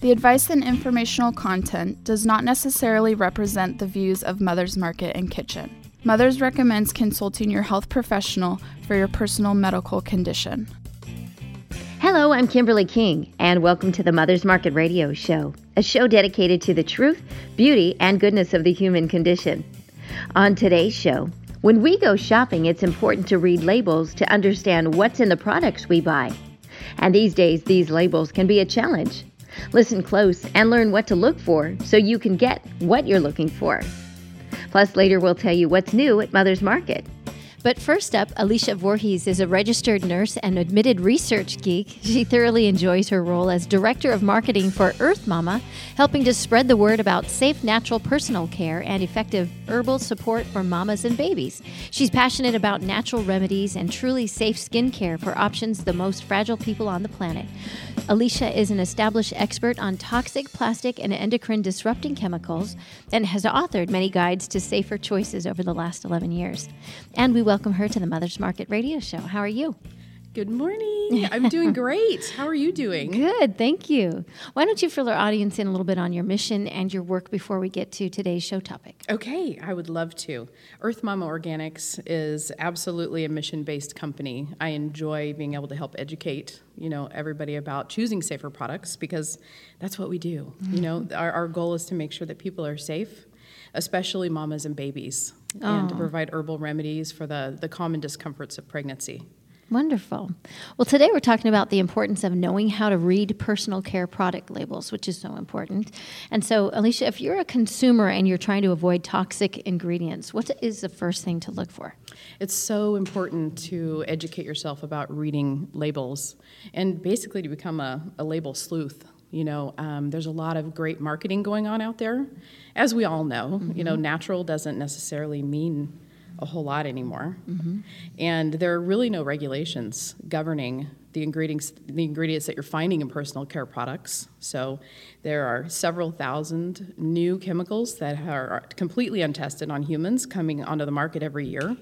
The advice and informational content does not necessarily represent the views of Mother's Market and Kitchen. Mother's recommends consulting your health professional for your personal medical condition. Hello, I'm Kimberly King, and welcome to the Mother's Market Radio Show, a show dedicated to the truth, beauty, and goodness of the human condition. On today's show, when we go shopping, it's important to read labels to understand what's in the products we buy. And these days, these labels can be a challenge. Listen close and learn what to look for so you can get what you're looking for. Plus, later we'll tell you what's new at Mother's Market. But first up, Alicia Voorhees is a registered nurse and admitted research geek. She thoroughly enjoys her role as Director of Marketing for Earth Mama, helping to spread the word about safe, natural personal care and effective herbal support for mamas and babies. She's passionate about natural remedies and truly safe skincare for options the most fragile people on the planet. Alicia is an established expert on toxic, plastic, and endocrine disrupting chemicals and has authored many guides to safer choices over the last 11 years. And we welcome her to the Mother's Market Radio Show. How are you? Good morning. I'm doing great. How are you doing? Good, thank you. Why don't you fill our audience in a little bit on your mission and your work before we get to today's show topic? Okay, I would love to. Earth Mama Organics is absolutely a mission-based company. I enjoy being able to help educate, you know, everybody about choosing safer products because that's what we do. Mm-hmm. You know, our, our goal is to make sure that people are safe especially mamas and babies, oh. and to oh. provide herbal remedies for the, the common discomforts of pregnancy. Wonderful. Well, today we're talking about the importance of knowing how to read personal care product labels, which is so important. And so, Alicia, if you're a consumer and you're trying to avoid toxic ingredients, what is the first thing to look for? It's so important to educate yourself about reading labels and basically to become a, a label sleuth. You know, um, there's a lot of great marketing going on out there. As we all know, mm-hmm. you know, natural doesn't necessarily mean a whole lot anymore. Mm-hmm. And there are really no regulations governing the ingredients the ingredients that you're finding in personal care products. So there are several thousand new chemicals that are completely untested on humans coming onto the market every year.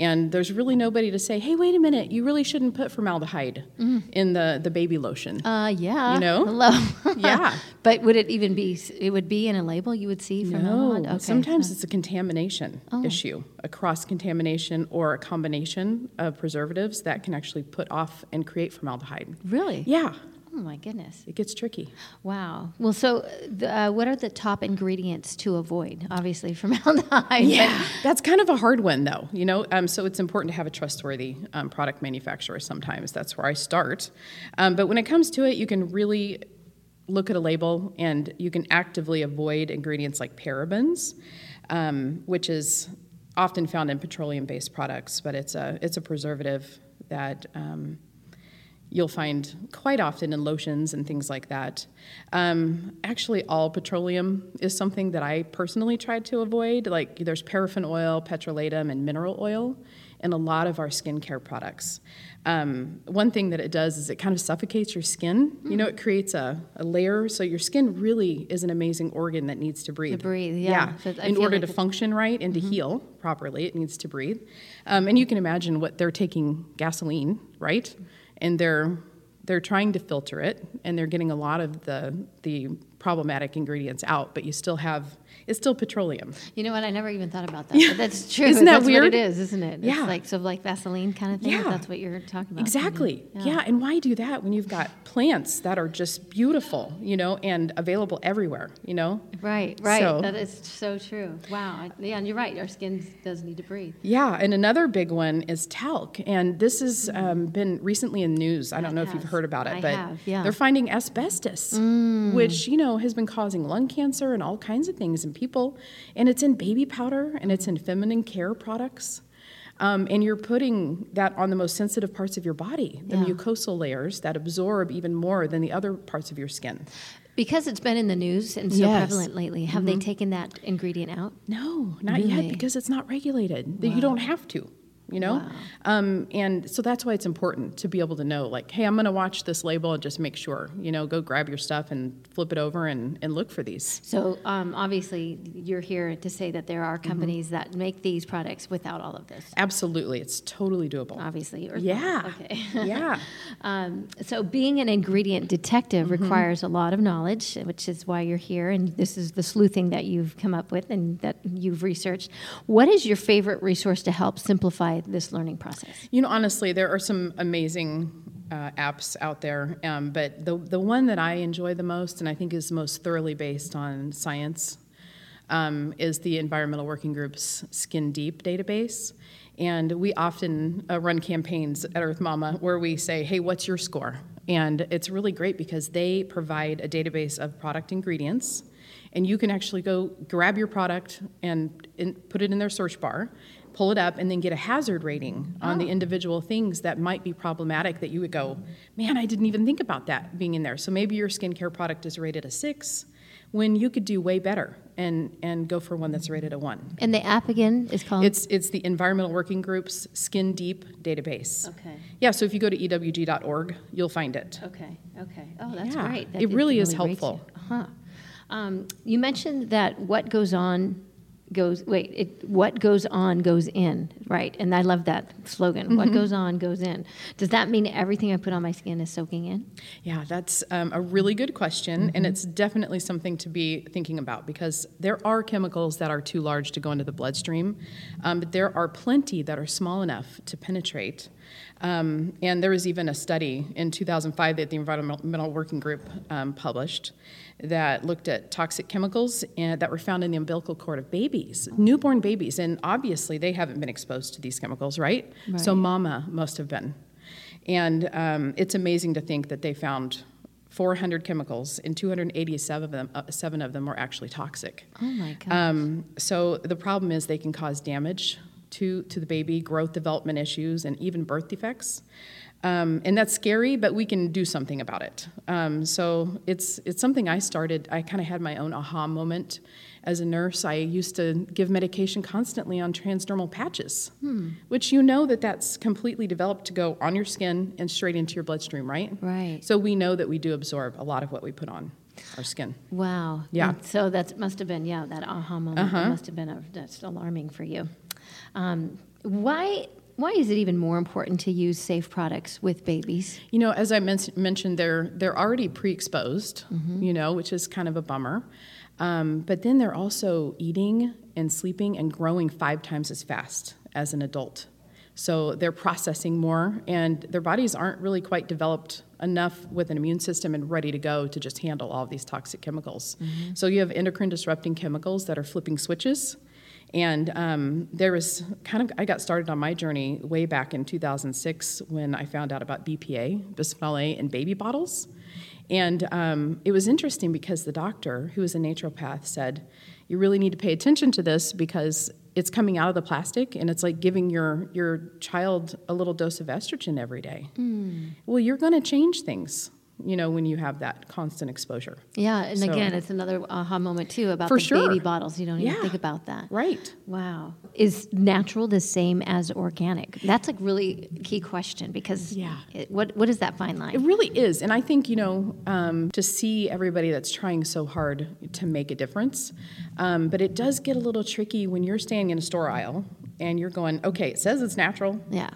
And there's really nobody to say, hey, wait a minute, you really shouldn't put formaldehyde mm. in the, the baby lotion. Uh, yeah. You know? Hello. yeah. But would it even be, it would be in a label you would see formaldehyde? No. Okay. Sometimes it's a contamination oh. issue, a cross contamination or a combination of preservatives that can actually put off and create formaldehyde. Really? Yeah. Oh my goodness. It gets tricky. Wow. Well, so uh, what are the top ingredients to avoid? Obviously, formaldehyde. Yeah, that's kind of a hard one, though. You know, um, so it's important to have a trustworthy um, product manufacturer. Sometimes that's where I start. Um, but when it comes to it, you can really look at a label and you can actively avoid ingredients like parabens, um, which is often found in petroleum-based products, but it's a it's a preservative that um, you'll find quite often in lotions and things like that. Um, actually, all petroleum is something that I personally tried to avoid. Like there's paraffin oil, petrolatum, and mineral oil in a lot of our skincare products. Um, one thing that it does is it kind of suffocates your skin. You know, it creates a, a, layer, so your skin really is an amazing organ that needs to breathe. To breathe, yeah. yeah. So in order like to function right and mm-hmm. to heal properly, it needs to breathe. Um, and you can imagine what they're taking gasoline, right? And they're they're trying to filter it and they're getting a lot of the the problematic ingredients out, but you still have it's still petroleum. You know what? I never even thought about that. But that's true. isn't that that's weird? What it is, isn't it? Yeah. It's like so like Vaseline kind of thing. Yeah. That's what you're talking about. Exactly. Mm-hmm. Yeah. yeah. And why do that when you've got plants that are just beautiful, you know, and available everywhere, you know? Right. Right. So, that is so true. Wow. Yeah. And you're right. Our skin does need to breathe. Yeah. And another big one is talc, and this has mm. um, been recently in news. I don't know if you've heard about it, I but have, yeah. they're finding asbestos, mm. which you know has been causing lung cancer and all kinds of things in people. And it's in baby powder and it's in feminine care products. Um, and you're putting that on the most sensitive parts of your body, the yeah. mucosal layers that absorb even more than the other parts of your skin. Because it's been in the news and so yes. prevalent lately, have mm-hmm. they taken that ingredient out? No, not really? yet because it's not regulated. Wow. You don't have to. You know? Um, and so that's why it's important to be able to know, like, hey, I'm going to watch this label and just make sure, you know, go grab your stuff and flip it over and, and look for these. So um, obviously, you're here to say that there are Mm-hmm. companies that make these products without all of this. Absolutely. It's totally doable. Obviously, Yeah. Okay. yeah. Um, so being an ingredient detective Mm-hmm. requires a lot of knowledge, which is why you're here, and this is the sleuthing that you've come up with and that you've researched. What is your favorite resource to help simplify this learning process? You know, honestly, there are some amazing uh, apps out there, um, but the the one that I enjoy the most, and I think is most thoroughly based on science, um, is the Environmental Working Group's Skin Deep database. And we often uh, run campaigns at Earth Mama where we say, "Hey, what's your score?" And it's really great because they provide a database of product ingredients, and you can actually go grab your product and put it in their search bar, pull it up, and then get a hazard rating on the individual things that might be problematic that you would go, man, I didn't even think about that being in there. So maybe your skincare product is rated a six when you could do way better and, and go for one that's rated a one. And the app again is called. It's, it's the Environmental Working Group's Skin Deep database. okay. Yeah, so if you go to ewg.org, you'll find it. Okay. Okay. Oh, that's Yeah, great. That it really is helpful. you. Uh-huh. Um, you mentioned that what goes on goes. Wait, it, what goes on goes in, right? And I love that slogan. What Mm-hmm. goes on goes in. Does that mean everything I put on my skin is soaking in? Yeah, that's um, a really good question, and it's definitely something to be thinking about because there are chemicals that are too large to go into the bloodstream, um, but there are plenty that are small enough to penetrate. Um, and there was even a study in 2005 that the Environmental Working Group um, published that looked at toxic chemicals and, that were found in the umbilical cord of babies, newborn babies, and obviously they haven't been exposed to these chemicals, right? So mama must have been. And um, it's amazing to think that they found 400 chemicals, and 287 of them, uh, seven of them were actually toxic. Oh my god. Um, so the problem is they can cause damage to, to the baby, growth development issues, and even birth defects. Um, and that's scary, but we can do something about it. Um, so it's it's something I started. I kind of had my own aha moment as a nurse. I used to give medication constantly on transdermal patches, which you know that that's completely developed to go on your skin and straight into your bloodstream, right? Right. So we know that we do absorb a lot of what we put on our skin. Wow. Yeah. And so that must have been, yeah, that aha moment Uh-huh. must have been a, that's alarming for you. Um, why, why is it even more important to use safe products with babies? You know, as I men- mentioned, they're they're already pre-exposed, you know, which is kind of a bummer. Um, but then they're also eating and sleeping and growing five times as fast as an adult. So they're processing more, and their bodies aren't really quite developed enough with an immune system and ready to go to just handle all of these toxic chemicals. So you have endocrine disrupting chemicals that are flipping switches. And um, there was kind of, I got started on my journey way back in 2006 when I found out about BPA, bisphenol A, in baby bottles. And um, it was interesting because the doctor, who was a naturopath, said, You really need to pay attention to this because it's coming out of the plastic and it's like giving your, your child a little dose of estrogen every day. Well, you're going to change things, you know, when you have that constant exposure. Yeah, and So- again, it's another aha moment too about the sure. baby bottles. You don't even think about that. Right. Wow. Is natural the same as organic? That's a really key question because Yeah. it, what what is that fine line? It really is. And I think, you know, um, to see everybody that's trying so hard to make a difference, um, but it does get a little tricky when you're standing in a store aisle and you're going, okay, it says it's natural. Yeah.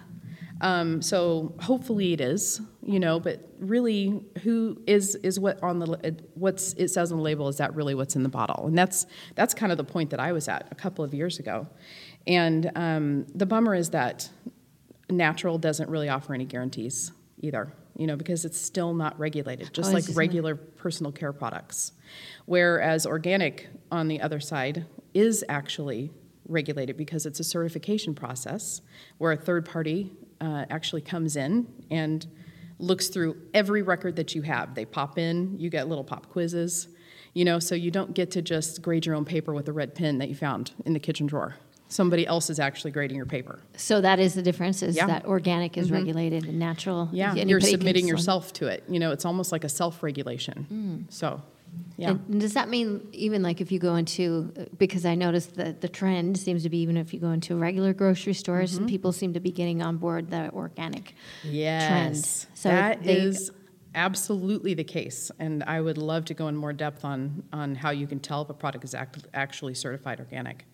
Um, so hopefully it is, you know, but really, who is is what on the what's it says on the label? Is that really what's in the bottle? And that's that's kind of the point that I was at a couple of years ago. And um, the bummer is that natural doesn't really offer any guarantees either, you know, because it's still not regulated, just Oh, like just not- regular personal care products. Whereas organic, on the other side, is actually regulated because it's a certification process where a third party uh, actually comes in and looks through every record that you have. They pop in, you get little pop quizzes, you know, so you don't get to just grade your own paper with a red pen that you found in the kitchen drawer. Somebody else is actually grading your paper. So that is the difference is Yeah. that organic is regulated and natural. Yeah, anybody you're submitting yourself to it. You know, it's almost like a self regulation. So, Yeah. And does that mean even like if you go into because I noticed that the trend seems to be even if you go into regular grocery stores, Mm-hmm. people seem to be getting on board the organic yes. trend. So that they- is absolutely the case, and I would love to go in more depth on on how you can tell if a product is act, actually certified organic.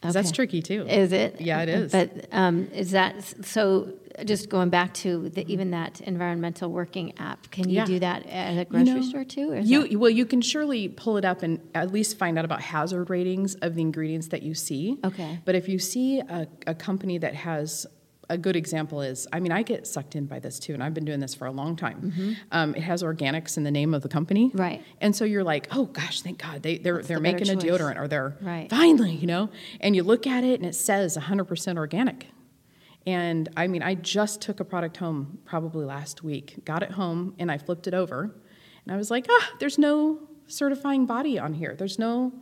'Cause That's tricky too. Is it? Yeah, it is. But um, is that so? Just going back to the, even that environmental working app, can you Yeah. do that at a grocery know, store too? Or You that- well, you can surely pull it up and at least find out about hazard ratings of the ingredients that you see. Okay. But if you see a, a company that has a good example is, I mean, I get sucked in by this too, and I've been doing this for a long time. Um, it has organics in the name of the company, Mm-hmm. Right. And so you're like, oh gosh, thank God they they're they're the making a deodorant or they're Right. finally, you know. And you look at it and it says 100% organic. And I mean, I just took a product home probably last week, got it home, and I flipped it over. And I was like, ah, there's no certifying body on here. There's no,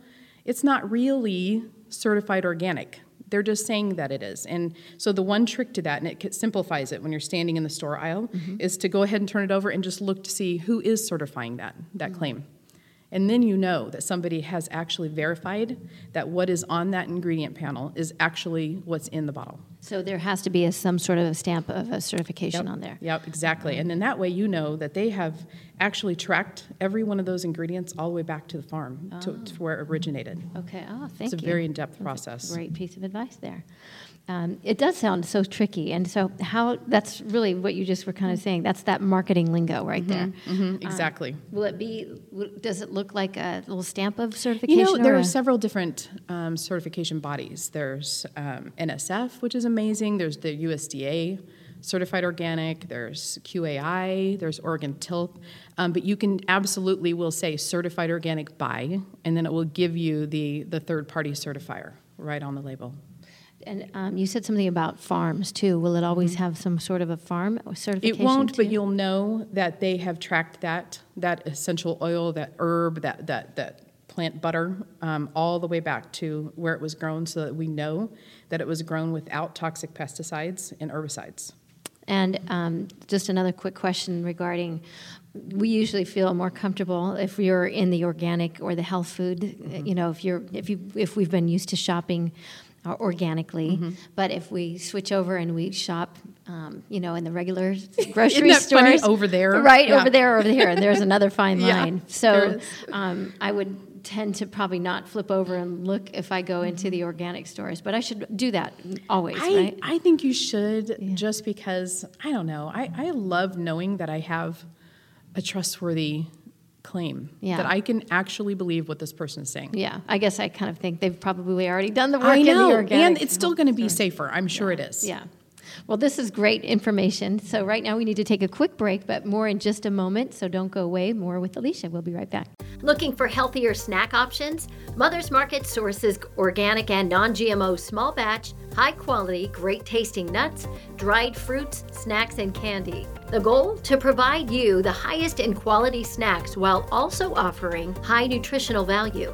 it's not really certified organic. They're just saying that it is. And so the one trick to that, and it simplifies it when you're standing in the store aisle, is to go ahead and turn it over and just look to see who is certifying that, that claim. And then you know that somebody has actually verified that what is on that ingredient panel is actually what's in the bottle. So there has to be a, some sort of a stamp of a certification on there. Yep, exactly. And then that way you know that they have actually tracked every one of those ingredients all the way back to the farm to, to ah. where it originated. Okay. Oh, thank you. It's a you. very in-depth process. Great piece of advice there. Um, it does sound so tricky, and so how? That's really what you just were kind of saying. That's that marketing lingo right there. Mhm, exactly. Will it be? Does it look like a little stamp of certification? You know, there are a- several different um, certification bodies. There's um, NSF, which is amazing. There's the USDA certified organic. There's QAI. There's Oregon Tilth. Um, but you can absolutely will say certified organic by, and then it will give you the the third party certifier right on the label. And um, you said something about farms too. Will it always have some sort of a farm certification? Mm-hmm. It won't, but you'll know that they have tracked that that essential oil, that herb, that that that plant butter, um, all the way back to where it was grown, so that we know that it was grown without toxic pesticides and herbicides. And um, just another quick question regarding we usually feel more comfortable if you're in the organic or the health food. Mm-hmm. You know, if you're if you if we've been used to shopping organically, Mm-hmm. but if we switch over and we shop, um, you know, in the regular grocery funny? stores Over there? right Yeah. over there, over there, and there's another fine line. there so um, I would tend to probably not flip over and look if I go into the organic stores, but I should do that always, I, right? I think you should just because I don't know. I, I love knowing that I have a trustworthy claim Yeah. that I can actually believe what this person is saying. Yeah, I guess I kind of think they've probably already done the work I in the know, organic. and it's still going to be safer. I'm sure it is. Yeah. Well, this is great information. So right now we need to take a quick break, but more in just a moment. So don't go away. More with Alicia. We'll be right back. Looking for healthier snack options? Mother's Market sources organic and non GMO small batch, high quality, great tasting nuts, dried fruits, snacks, and candy. The goal? To provide you the highest in quality snacks while also offering high nutritional value.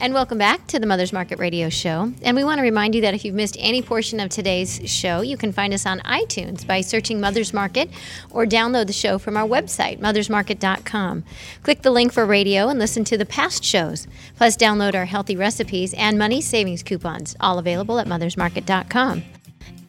And welcome back to the Mother's Market Radio Show. And we want to remind you that if you've missed any portion of today's show, you can find us on iTunes by searching Mother's Market or download the show from our website, mothersmarket.com. Click the link for radio and listen to the past shows. Plus, download our healthy recipes and money savings coupons, all available at mothersmarket.com.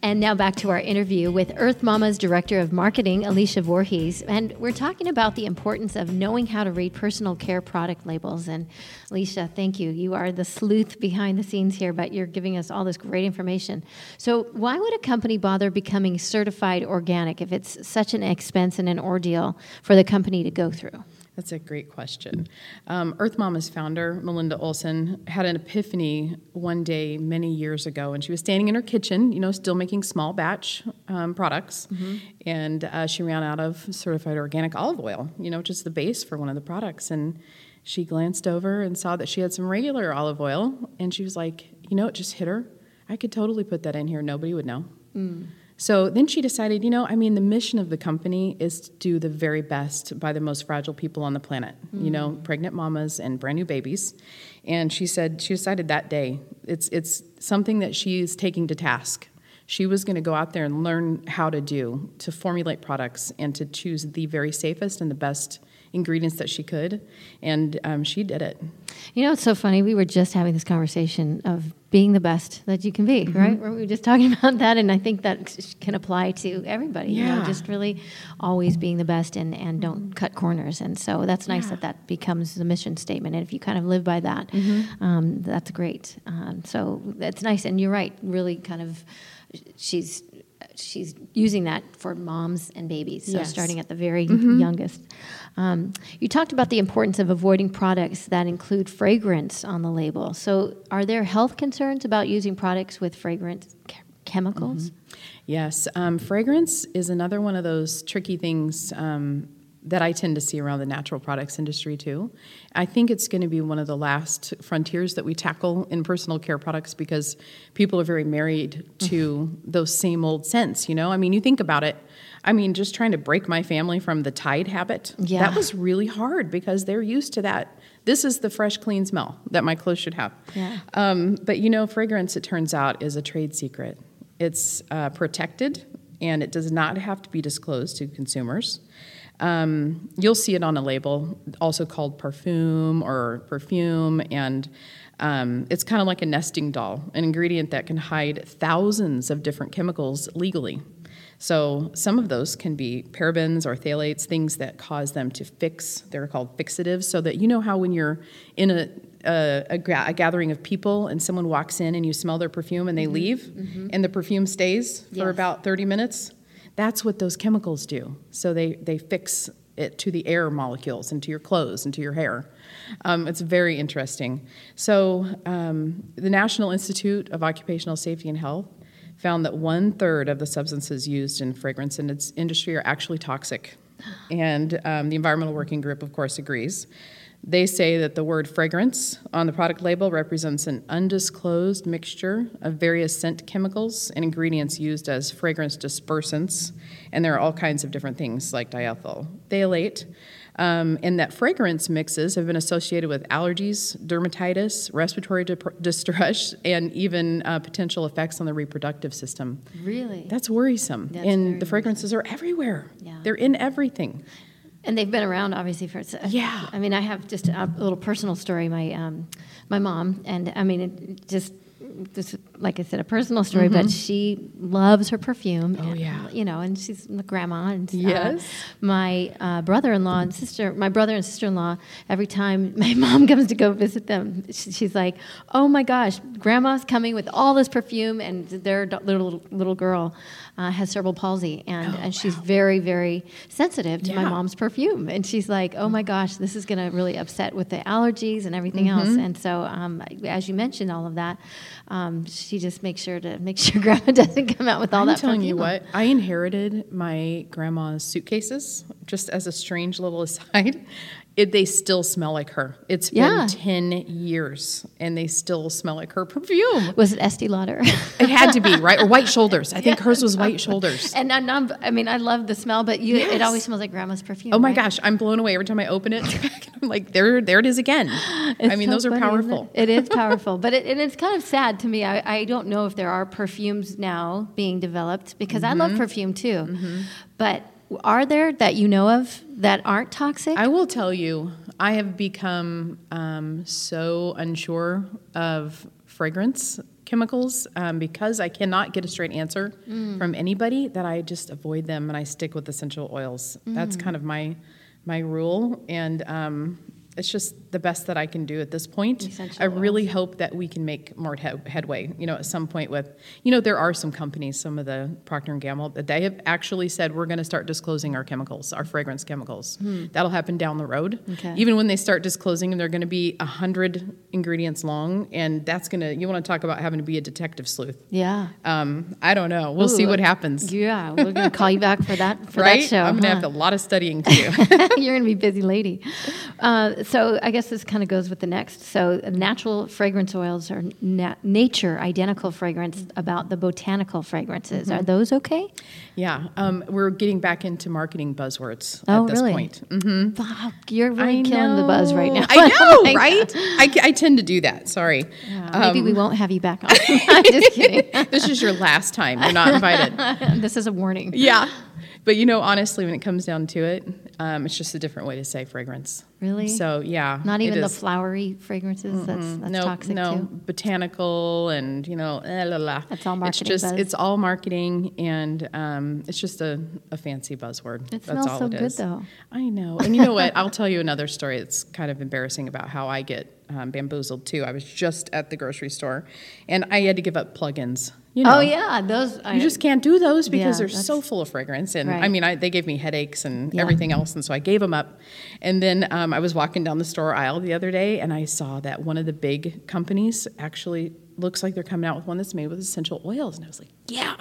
And now back to our interview with Earth Mama's Director of Marketing, Alicia Voorhees. And we're talking about the importance of knowing how to read personal care product labels. And Alicia, thank you. You are the sleuth behind the scenes here, but you're giving us all this great information. So, why would a company bother becoming certified organic if it's such an expense and an ordeal for the company to go through? That's a great question. Um, Earth Mama's founder, Melinda Olson, had an epiphany one day many years ago, and she was standing in her kitchen, you know, still making small batch um, products, mm-hmm. and uh, she ran out of certified organic olive oil, you know, just the base for one of the products. And she glanced over and saw that she had some regular olive oil, and she was like, you know, it just hit her. I could totally put that in here, nobody would know. Mm. So then she decided, you know, I mean, the mission of the company is to do the very best by the most fragile people on the planet, mm. you know, mm. pregnant mamas and brand new babies. And she said, she decided that day, it's, it's something that she's taking to task. She was going to go out there and learn how to do, to formulate products, and to choose the very safest and the best ingredients that she could, and um, she did it. You know, it's so funny. We were just having this conversation of being the best that you can be, mm-hmm. right? We were just talking about that, and I think that can apply to everybody. Yeah. You know, just really always being the best and, and don't mm-hmm. cut corners. And so that's nice yeah. that that becomes the mission statement. And if you kind of live by that, mm-hmm. um, that's great. Um, so that's nice. And you're right, really kind of, she's she's using that for moms and babies. So yes. starting at the very mm-hmm. youngest. Um, you talked about the importance of avoiding products that include fragrance on the label. So are there health concerns about using products with fragrance chemicals? Mm-hmm. Yes, um, fragrance is another one of those tricky things. Um, that I tend to see around the natural products industry too. I think it's going to be one of the last frontiers that we tackle in personal care products because people are very married to mm-hmm. those same old scents, you know? I mean, you think about it. I mean, just trying to break my family from the Tide habit, yeah. that was really hard because they're used to that. This is the fresh, clean smell that my clothes should have. Yeah. Um, but you know, fragrance, it turns out, is a trade secret. It's uh, protected and it does not have to be disclosed to consumers. Um, you'll see it on a label, also called perfume or parfum, and um, it's kind of like a nesting doll, an ingredient that can hide thousands of different chemicals legally. So some of those can be parabens or phthalates, things that cause them to fix. They're called fixatives. So that you know how when you're in a a, a, a, gathering of people and someone walks in and you smell their perfume and they mm-hmm. leave mm-hmm. and the perfume stays for about 30 minutes that's what those chemicals do. So they, they fix it to the air molecules and to your clothes and to your hair. Um, it's very interesting. So, um, the National Institute of Occupational Safety and Health found that one third of the substances used in fragrance in its industry are actually toxic. And um, the Environmental Working Group, of course, agrees. They say that the word fragrance on the product label represents an undisclosed mixture of various scent chemicals and ingredients used as fragrance dispersants. And there are all kinds of different things like diethyl phthalate. Um, and that fragrance mixes have been associated with allergies, dermatitis, respiratory di- distress, and even uh, potential effects on the reproductive system. Really? That's worrisome. That's and the fragrances are everywhere. Yeah. They're in everything and they've been around obviously for yeah. I mean i have just a, little personal story. My um, my mom and i mean it just just like I said, a personal story, mm-hmm. but she loves her perfume. Oh and, yeah, you know, and she's a grandma. And yes, uh, my uh, brother-in-law and sister, my brother and sister-in-law. Every time my mom comes to go visit them, she's like, "Oh my gosh, grandma's coming with all this perfume, and their little little girl uh, has cerebral palsy, and oh, and she's wow. very very sensitive to yeah. my mom's perfume, and she's like, "Oh my gosh, this is going to really upset with the allergies and everything mm-hmm. else." And so, um, as you mentioned, all of that um, she just makes sure to make sure grandma doesn't come out with all I'm that. I'm telling you what, I inherited my grandma's suitcases just as a strange little aside it, they still smell like her. It's yeah. been 10 years and they still smell like her perfume. Was it Estee Lauder? it had to be, right? Or White Shoulders. I think hers was White Shoulders. And I'm, not, I mean, I love the smell, but you, yes. it always smells like grandma's perfume. Oh my right? gosh, I'm blown away every time I open it. I'm like, there, there it is again. It's I mean, so those are funny, powerful. It? it is powerful, but it, and it's kind of sad to me. I, I don't know if there are perfumes now being developed because mm-hmm. I love mm-hmm. perfume too. Mm-hmm. But are there that you know of that aren't toxic? I will tell you, I have become um, so unsure of fragrance chemicals um, because I cannot get a straight answer from anybody that I just avoid them and I stick with essential oils. That's kind of my my rule, and um, it's just the best that I can do at this point. I really hope that we can make more head- headway. You know, at some point with, you know, there are some companies, some of the Procter and Gamble, that they have actually said we're going to start disclosing our chemicals, our fragrance chemicals. That'll happen down the road. Okay. Even when they start disclosing them, they're going to be a hundred ingredients long, and that's going to. You want to talk about having to be a detective sleuth? Yeah. Um, I don't know. We'll see what happens. Yeah, we're gonna call you back for that for right? that show. I'm going to huh? have a lot of studying to do. You're gonna be busy lady. Uh, so I guess this kind of goes with the next. So natural fragrance oils are na- nature identical fragrance about the botanical fragrances. Mm-hmm. Are those okay? yeah, um, we're getting back into marketing buzzwords Oh, at this really? point. hmm Wow, you're really I killing the buzz right now. I know, my right? I, I tend to do that. Sorry. Maybe Um, we won't have you back on. I'm just kidding. this is your last time. You're not invited. this is a warning. yeah. But you know, honestly, when it comes down to it, um, it's just a different way to say fragrance. Really? So yeah, Not even the flowery fragrances. That's that's no, toxic no, too. botanical and you know, eh, la, la. That's all marketing It's just buzz. it's all marketing and um, it's just a, a fancy buzzword. It That's smells all so it good, though. I know, and you know what? I'll tell you another story. It's kind of embarrassing about how I get um, bamboozled too. I was just at the grocery store, and I had to give up plugins. You know, Oh yeah, those. I, you just can't do those because Yeah, they're so full of fragrance. And I mean, I, they gave me headaches and Yeah. everything else. And so I gave them up. And then um, Um, I was walking down the store aisle the other day and I saw that one of the big companies actually looks like they're coming out with one that's made with essential oils. And I was like, yeah,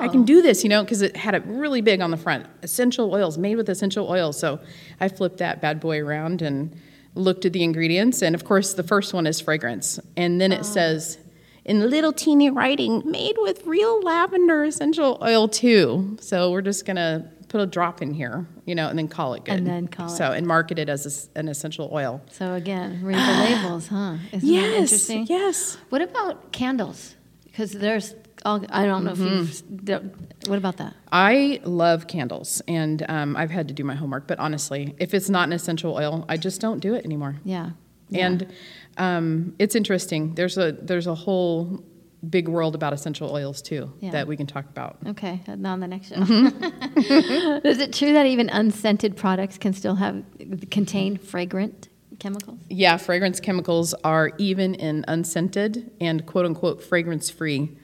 I Oh. can do this, you know, because it had it really big on the front essential oils, made with essential oils. So I flipped that bad boy around and looked at the ingredients. And of course, the first one is fragrance. And then Oh. it ah. says, in little teeny writing, made with real lavender essential oil too. So we're just gonna put a drop in here, you know, and then call it good. And then call it- so and market it as a an essential oil. So again, read the labels, huh? Isn't that Yes, interesting? yes. What about candles? Because there's all. I don't know if Mm-hmm. you've. What about that? I love candles, and um, I've had to do my homework. But honestly, if it's not an essential oil, I just don't do it anymore. Yeah. Yeah. And um, it's interesting. There's a there's a whole big world about essential oils too Yeah. that we can talk about. Okay, on the next show. Mm-hmm. Is it true that even unscented products can still have contain fragrant chemicals? Yeah, fragrance chemicals are even in unscented and quote unquote fragrance free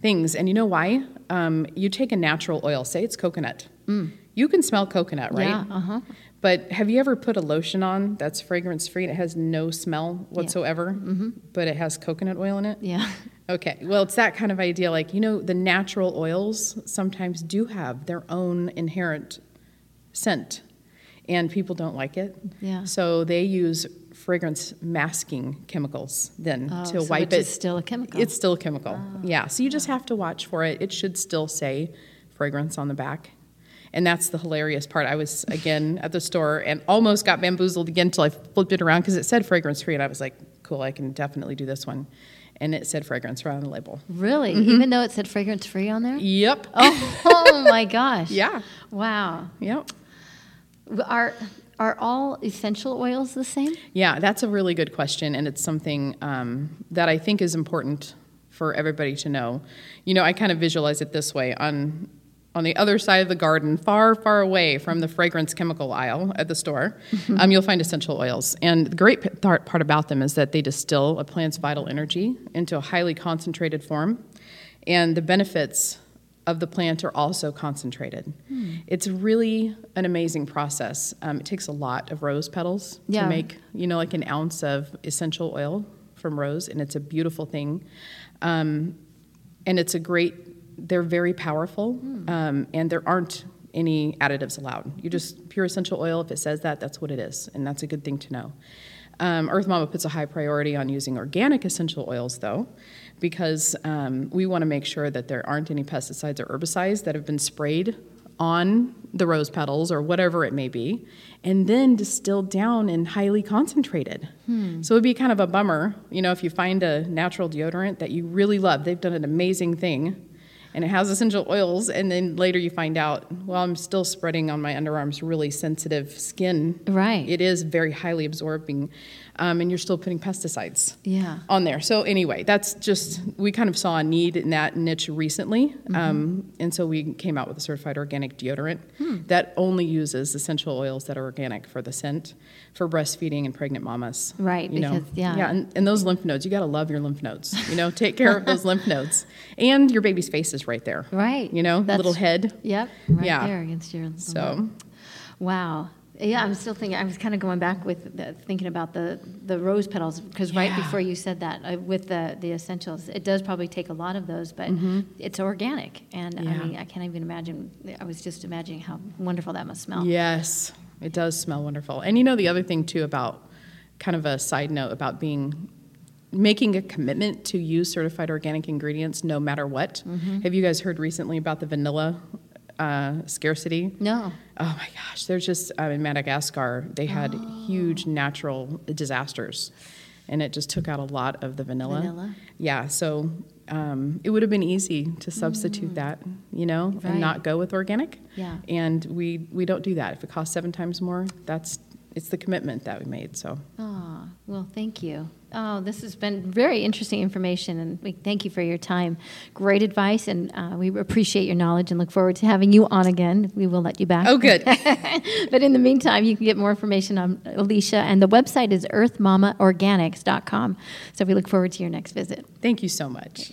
things. And you know why? Um, you take a natural oil, say it's coconut. You can smell coconut, right? Yeah, uh-huh. But have you ever put a lotion on that's fragrance free and it has no smell whatsoever, but it has coconut oil in it? Yeah. Okay, well, it's that kind of idea. Like, you know, the natural oils sometimes do have their own inherent scent, and people don't like it. Yeah. So they use fragrance masking chemicals then Oh, to so wipe it. it. is still a chemical. It's still a chemical. Oh. Yeah. So you just have to watch for it. It should still say fragrance on the back. And that's the hilarious part. I was again at the store and almost got bamboozled again until I flipped it around because it said fragrance free, and I was like, "Cool, I can definitely do this one." And it said fragrance right on the label. Really? Mm-hmm. Even though it said fragrance free on there? Yep. Oh, oh my gosh. Yeah. Wow. Yep. Are are all essential oils the same? Yeah, that's a really good question, and it's something um, that I think is important for everybody to know. You know, I kind of visualize it this way: on on the other side of the garden, far, far away from the fragrance chemical aisle at the store, um, you'll find essential oils. And the great p- part part about them is that they distill a plant's vital energy into a highly concentrated form, and the benefits of the plant are also concentrated. It's really an amazing process. Um, it takes a lot of rose petals Yeah. to make, you know, like an ounce of essential oil from rose, and it's a beautiful thing. Um, and it's a great, they're very powerful, um, and there aren't any additives allowed. You just, pure essential oil, if it says that, that's what it is, and that's a good thing to know. Um, Earth Mama puts a high priority on using organic essential oils, though, because um, we want to make sure that there aren't any pesticides or herbicides that have been sprayed on the rose petals or whatever it may be, and then distilled down and highly concentrated. So it'd be kind of a bummer, you know, if you find a natural deodorant that you really love, they've done an amazing thing, and it has essential oils, and then later you find out, well, I'm still spreading on my underarms really sensitive skin. Right. It is very highly absorbing, um, and you're still putting pesticides Yeah. on there. So anyway, that's just we kind of saw a need in that niche recently, Mm-hmm. um, and so we came out with a certified organic deodorant Hmm. that only uses essential oils that are organic for the scent for breastfeeding and pregnant mamas. Right, You know, because- yeah. yeah, and, and those lymph nodes, you got to love your lymph nodes. You know, take care of those lymph nodes, and your baby's face is right there. Right. You know, That's- little head. Yep. Right Yeah. there against your. So Wow. Yeah, I'm still thinking. I was kind of going back with the, thinking about the the rose petals because right before you said that uh, with the the essentials, it does probably take a lot of those, but it's organic, and I Mm-hmm. Mean, I can't even imagine. I was just imagining how wonderful that must smell. Yes, it does smell wonderful. And you know the other thing too about kind of a side note about being making a commitment to use certified organic ingredients no matter what. Mm-hmm. Have you guys heard recently about the vanilla uh, scarcity? No. Oh my gosh, there's just uh, in Madagascar they had Oh. huge natural disasters, and it just took out a lot of the vanilla. Vanilla? Yeah, so um, it would have been easy to substitute that, you know, Mm. Right. and not go with organic. Yeah. And we we don't do that. If it costs seven times more, that's it's the commitment that we made. So Oh, well, thank you. Oh, this has been very interesting information, and we thank you for your time. Great advice, and uh, we appreciate your knowledge and look forward to having you on again. We will let you back. oh, good. but in the meantime, you can get more information on Alicia, and the website is earthmamaorganics.com. So we look forward to your next visit. Thank you so much.